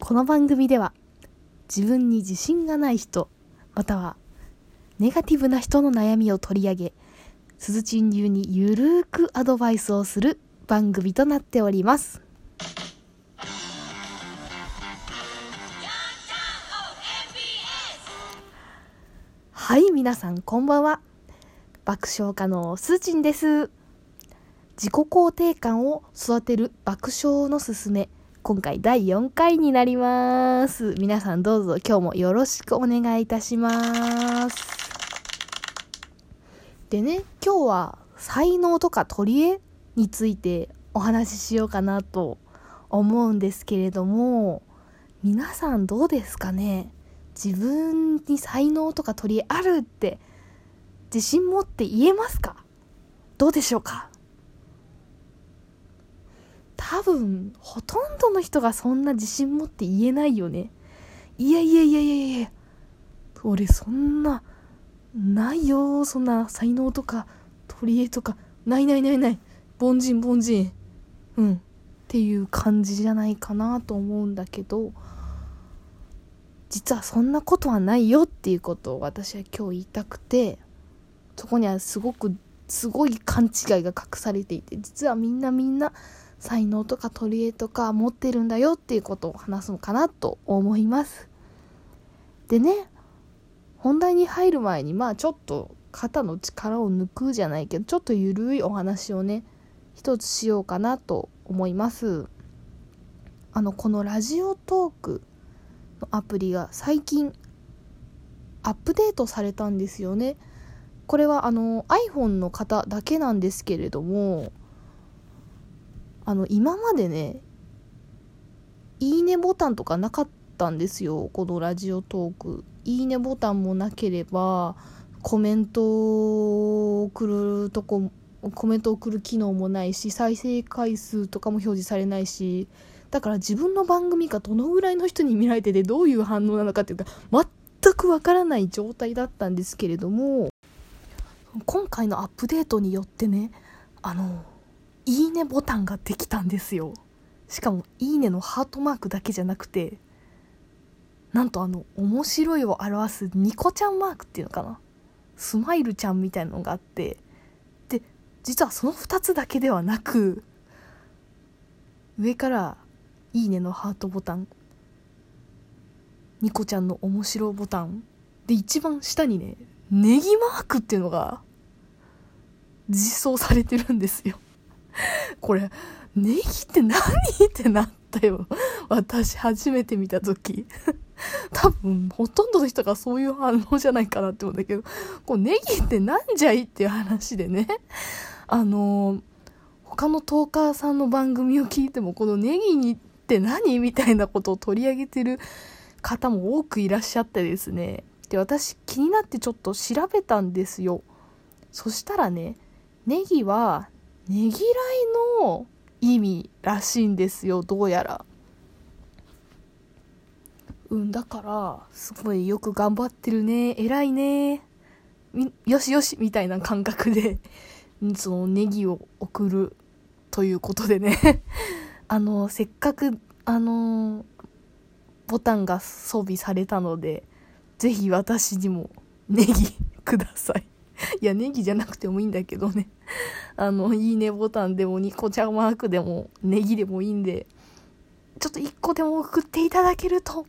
この番組では自分に自信がない人またはネガティブな人の悩みを取り上げすずちん流にゆるーくアドバイスをする番組となっております。はい皆さんこんばんは。爆笑家のすずちんです。自己肯定感を育てる爆笑のすすめ。今回第4回になります。皆さんどうぞ今日もよろしくお願いいたします。でね今日は才能とか取り柄についてお話ししようかなと思うんですけれども皆さんどうですかね？自分に才能とか取り柄あるって自信持って言えますか？どうでしょうか？多分ほとんどの人がそんな自信持って言えないよね。いやいやいやいやいや。俺そんなないよ。そんな才能とか取り柄とか。ないないないない。凡人凡人。うん。っていう感じじゃないかなと思うんだけど。実はそんなことはないよっていうことを私は今日言いたくて。そこにはすごくすごい勘違いが隠されていて。実はみんなみんな才能とか取り柄とか持ってるんだよっていうことを話すのかなと思います。でね本題に入る前にまあちょっと肩の力を抜くじゃないけどちょっとゆるいお話をね一つしようかなと思います。あのこのラジオトークのアプリが最近アップデートされたんですよね。これはあの iPhone の方だけなんですけれどもあの今までねいいねボタンとかなかったんですよこのラジオトーク。いいねボタンもなければコメントを送るとこコメントを送る機能もないし再生回数とかも表示されないしだから自分の番組がどのぐらいの人に見られててどういう反応なのかっていうか全くわからない状態だったんですけれども今回のアップデートによってねあのいいねボタンができたんですよ。しかもいいねのハートマークだけじゃなくてなんとあの面白いを表すニコちゃんマークっていうのかな。スマイルちゃんみたいなのがあってで実はその2つだけではなく上から「いいね」のハートボタンニコちゃんの面白ボタンで一番下にねネギマークっていうのが実装されてるんですよ。これネギって何？ってなったよ。私初めて見た時。多分ほとんどの人がそういう反応じゃないかなって思うんだけど。こうネギってなんじゃい？っていう話でね。あの他のトーカーさんの番組を聞いてもこのネギにって何？みたいなことを取り上げてる方も多くいらっしゃってですね。で私気になってちょっと調べたんですよ。そしたらねネギはねぎらいの意味らしいんですよどうやら。うんだからすごいよく頑張ってるね。偉いね。よしよしみたいな感覚で そのネギを送るということでね。あのせっかくあのボタンが装備されたのでぜひ私にもネギください。いやネギじゃなくてもいいんだけどね。あのいいねボタンでもニコちゃんマークでもネギでもいいんでちょっと1個でも送っていただけると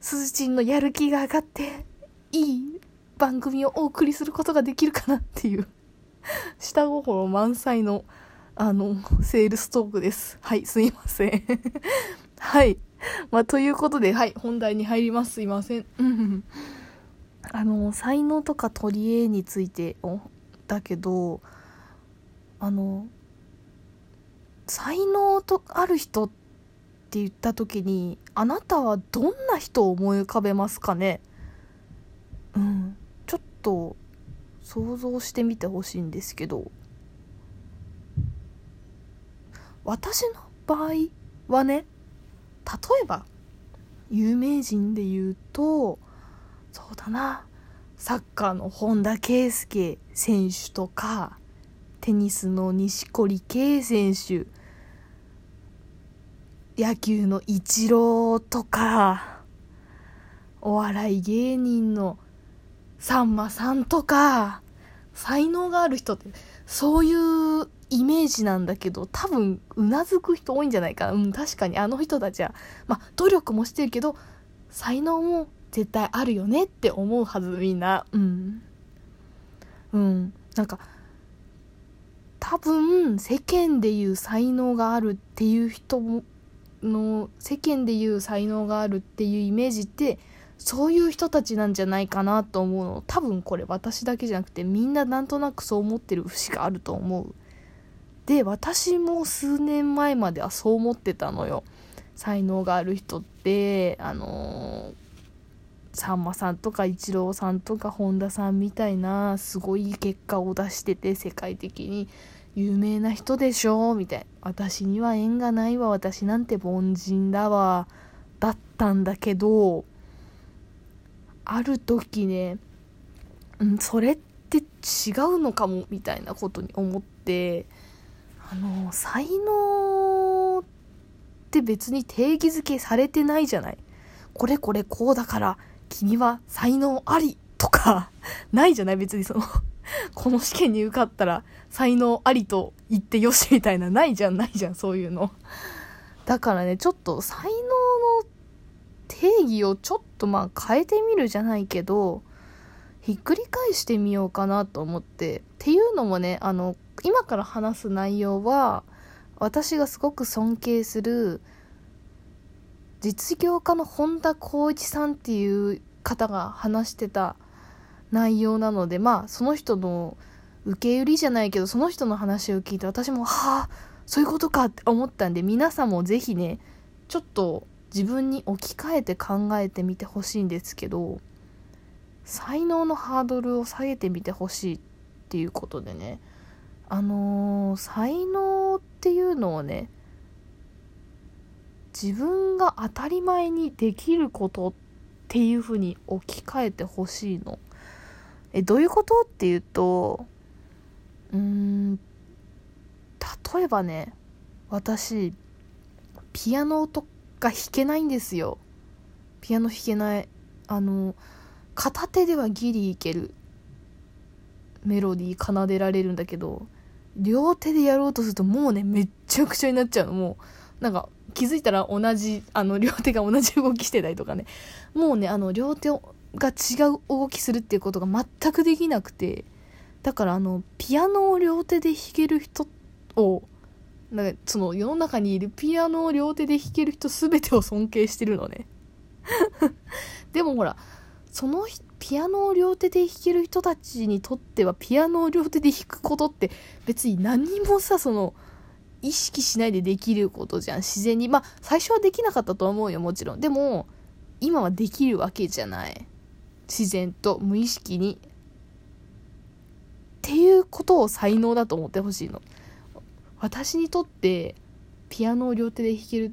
すずちんのやる気が上がっていい番組をお送りすることができるかなっていう 下心満載のあのセールストークです。はいすいません。はい。まあということではい本題に入ります。すいません。うん。あの才能とか取り柄についてだけどあの才能とある人って言った時にあなたはどんな人を思い浮かべますかね？うん。ちょっと想像してみてほしいんですけど。私の場合はね例えば有名人で言うとそうだな。サッカーの本田圭佑選手とかテニスの錦織圭選手野球のイチローとかお笑い芸人のさんまさんとか才能がある人ってそういうイメージなんだけど多分うなずく人多いんじゃないかな。うん確かにあの人たちはまあ努力もしてるけど才能も絶対あるよねって思うはずみんな。うん。うん。なんか多分世間でいう才能があるっていう人の世間でいう才能があるっていうイメージってそういう人たちなんじゃないかなと思うの。多分これ私だけじゃなくてみんななんとなくそう思ってる節があると思う。で私も数年前まではそう思ってたのよ。才能がある人ってあのーさんまさんとかイチローさんとか本田さんみたいなすごい結果を出してて世界的に有名な人でしょみたいな。私には縁がないわ。私なんて凡人だわ。だったんだけどある時ね、うん、それって違うのかもみたいなことに思ってあの才能って別に定義づけされてないじゃない。これこれこうだから君は才能ありとか ないじゃない？別にその この試験に受かったら才能ありと言ってよしみたいなないじゃん ないじゃんそういうの。だからねちょっと才能の定義をちょっとまあ変えてみるじゃないけどひっくり返してみようかなと思って。っていうのもねあの今から話す内容は私がすごく尊敬する実業家の本田光一さんっていう方が話してた内容なのでまあその人の受け売りじゃないけどその人の話を聞いて私もはあそういうことかって思ったんで皆さんも是非ねちょっと自分に置き換えて考えてみてほしいんですけど才能のハードルを下げてみてほしいっていうことでねあのー、才能っていうのをね自分が当たり前にできることっていうふうに置き換えてほしいの。えどういうことっていうとうーん例えばね私ピアノとか弾けないんですよ。ピアノ弾けない。あの片手ではギリいける。メロディー奏でられるんだけど両手でやろうとするともうねめっちゃくちゃになっちゃうの。もうなんか気づいたら同じあの両手が同じ動きしてたりとかね。もうねあの両手が違う動きするっていうことが全くできなくて。だからあのピアノを両手で弾ける人をなんかその世の中にいるピアノを両手で弾ける人全てを尊敬してるのね。でもほらそのピアノを両手で弾ける人たちにとってはピアノを両手で弾くことって別に何もさその意識しないでできることじゃん。自然に。まあ最初はできなかったと思うよもちろん。でも今はできるわけじゃない。自然と無意識に。っていうことを才能だと思ってほしいの。私にとってピアノを両手で弾ける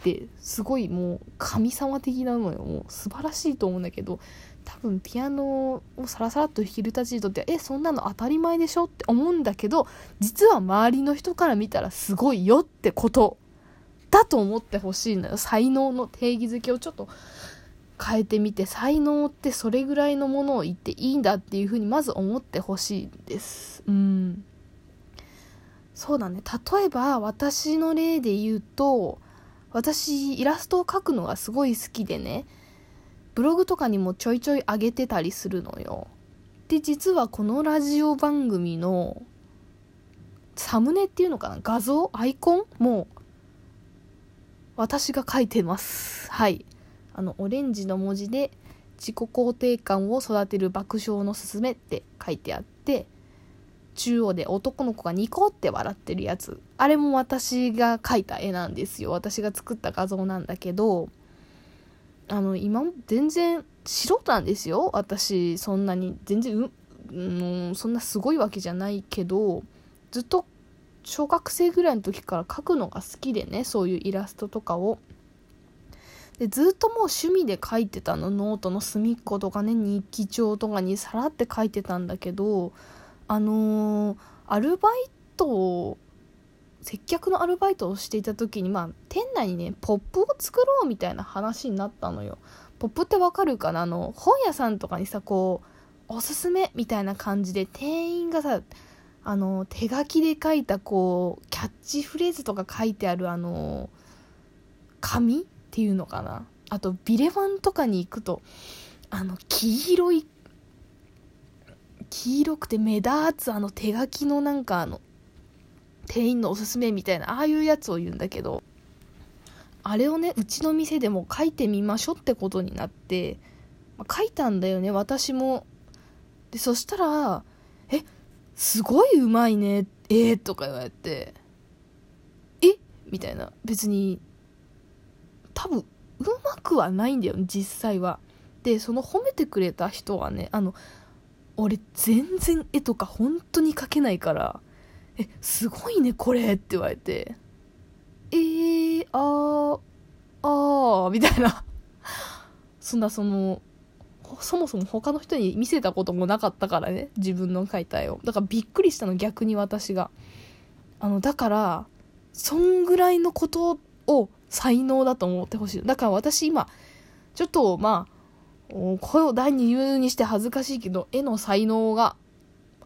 ってすごいもう神様的なのよ。もう素晴らしいと思うんだけど多分ピアノをサラサラと弾けるたちにとってはえそんなの当たり前でしょって思うんだけど実は周りの人から見たらすごいよってことだと思ってほしいのよ。才能の定義づけをちょっと変えてみて才能ってそれぐらいのものを言っていいんだっていうふうにまず思ってほしいです。うん。そうだね。例えば私の例で言うと私イラストを描くのがすごい好きでね。ブログとかにもちょいちょい上げてたりするのよ。で実はこのラジオ番組のサムネっていうのかな？画像？アイコン？も私が書いてます。はい。あのオレンジの文字で自己肯定感を育てる爆笑のすすめって書いてあって中央で男の子がニコって笑ってるやつ。あれも私が描いた絵なんですよ。私が作った画像なんだけどあの今全然素人なんですよ私そんなに全然う、うん、そんなすごいわけじゃないけどずっと小学生ぐらいの時から描くのが好きでねそういうイラストとかを。でずっともう趣味で書いてたのノートの隅っことかね日記帳とかにさらって書いてたんだけどあのー、アルバイト接客のアルバイトをしていた時にまあ店内にねポップを作ろうみたいな話になったのよ。ポップってわかるかな？あの本屋さんとかにさこうおすすめみたいな感じで店員がさあの手書きで書いたこうキャッチフレーズとか書いてあるあの紙っていうのかな？あとビレバンとかに行くとあの黄色い黄色くて目立つあの手書きのなんかあの店員のおすすめみたいなああいうやつを言うんだけどあれをねうちの店でも書いてみましょうってことになって、まあ、書いたんだよね私も。でそしたら「えすごいうまいねえー、とか言われて「えみたいな。別に多分うまくはないんだよね実際は。でその褒めてくれた人はねあの俺全然絵とか本当に描けないからえすごいねこれって言われてえー、あーあーみたいな。そんなそのそもそも他の人に見せたこともなかったからね自分の描いた絵を。だからびっくりしたの逆に私が。あのだからそんぐらいのことを才能だと思ってほしい。だから私今ちょっとまあ声を大に言うにして恥ずかしいけど絵の才能が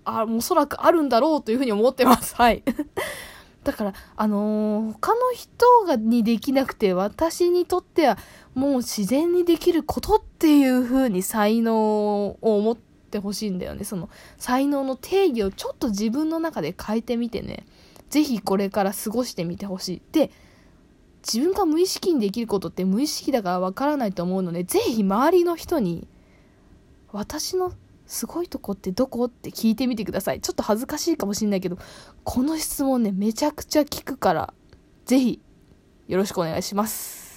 あおそらくあるんだろうというふうに思ってます はい だから、あのー、他の人がにできなくて、私にとっては、もう自然にできることっていう風に才能を持ってほしいんだよね。その、才能の定義をちょっと自分の中で変えてみてね。ぜひこれから過ごしてみてほしい。で、自分が無意識にできることって無意識だからわからないと思うので、ぜひ周りの人に、私のすごいとこってどこ？って聞いてみてください。ちょっと恥ずかしいかもしんないけど、この質問ね、めちゃくちゃ聞くから、ぜひ、よろしくお願いします。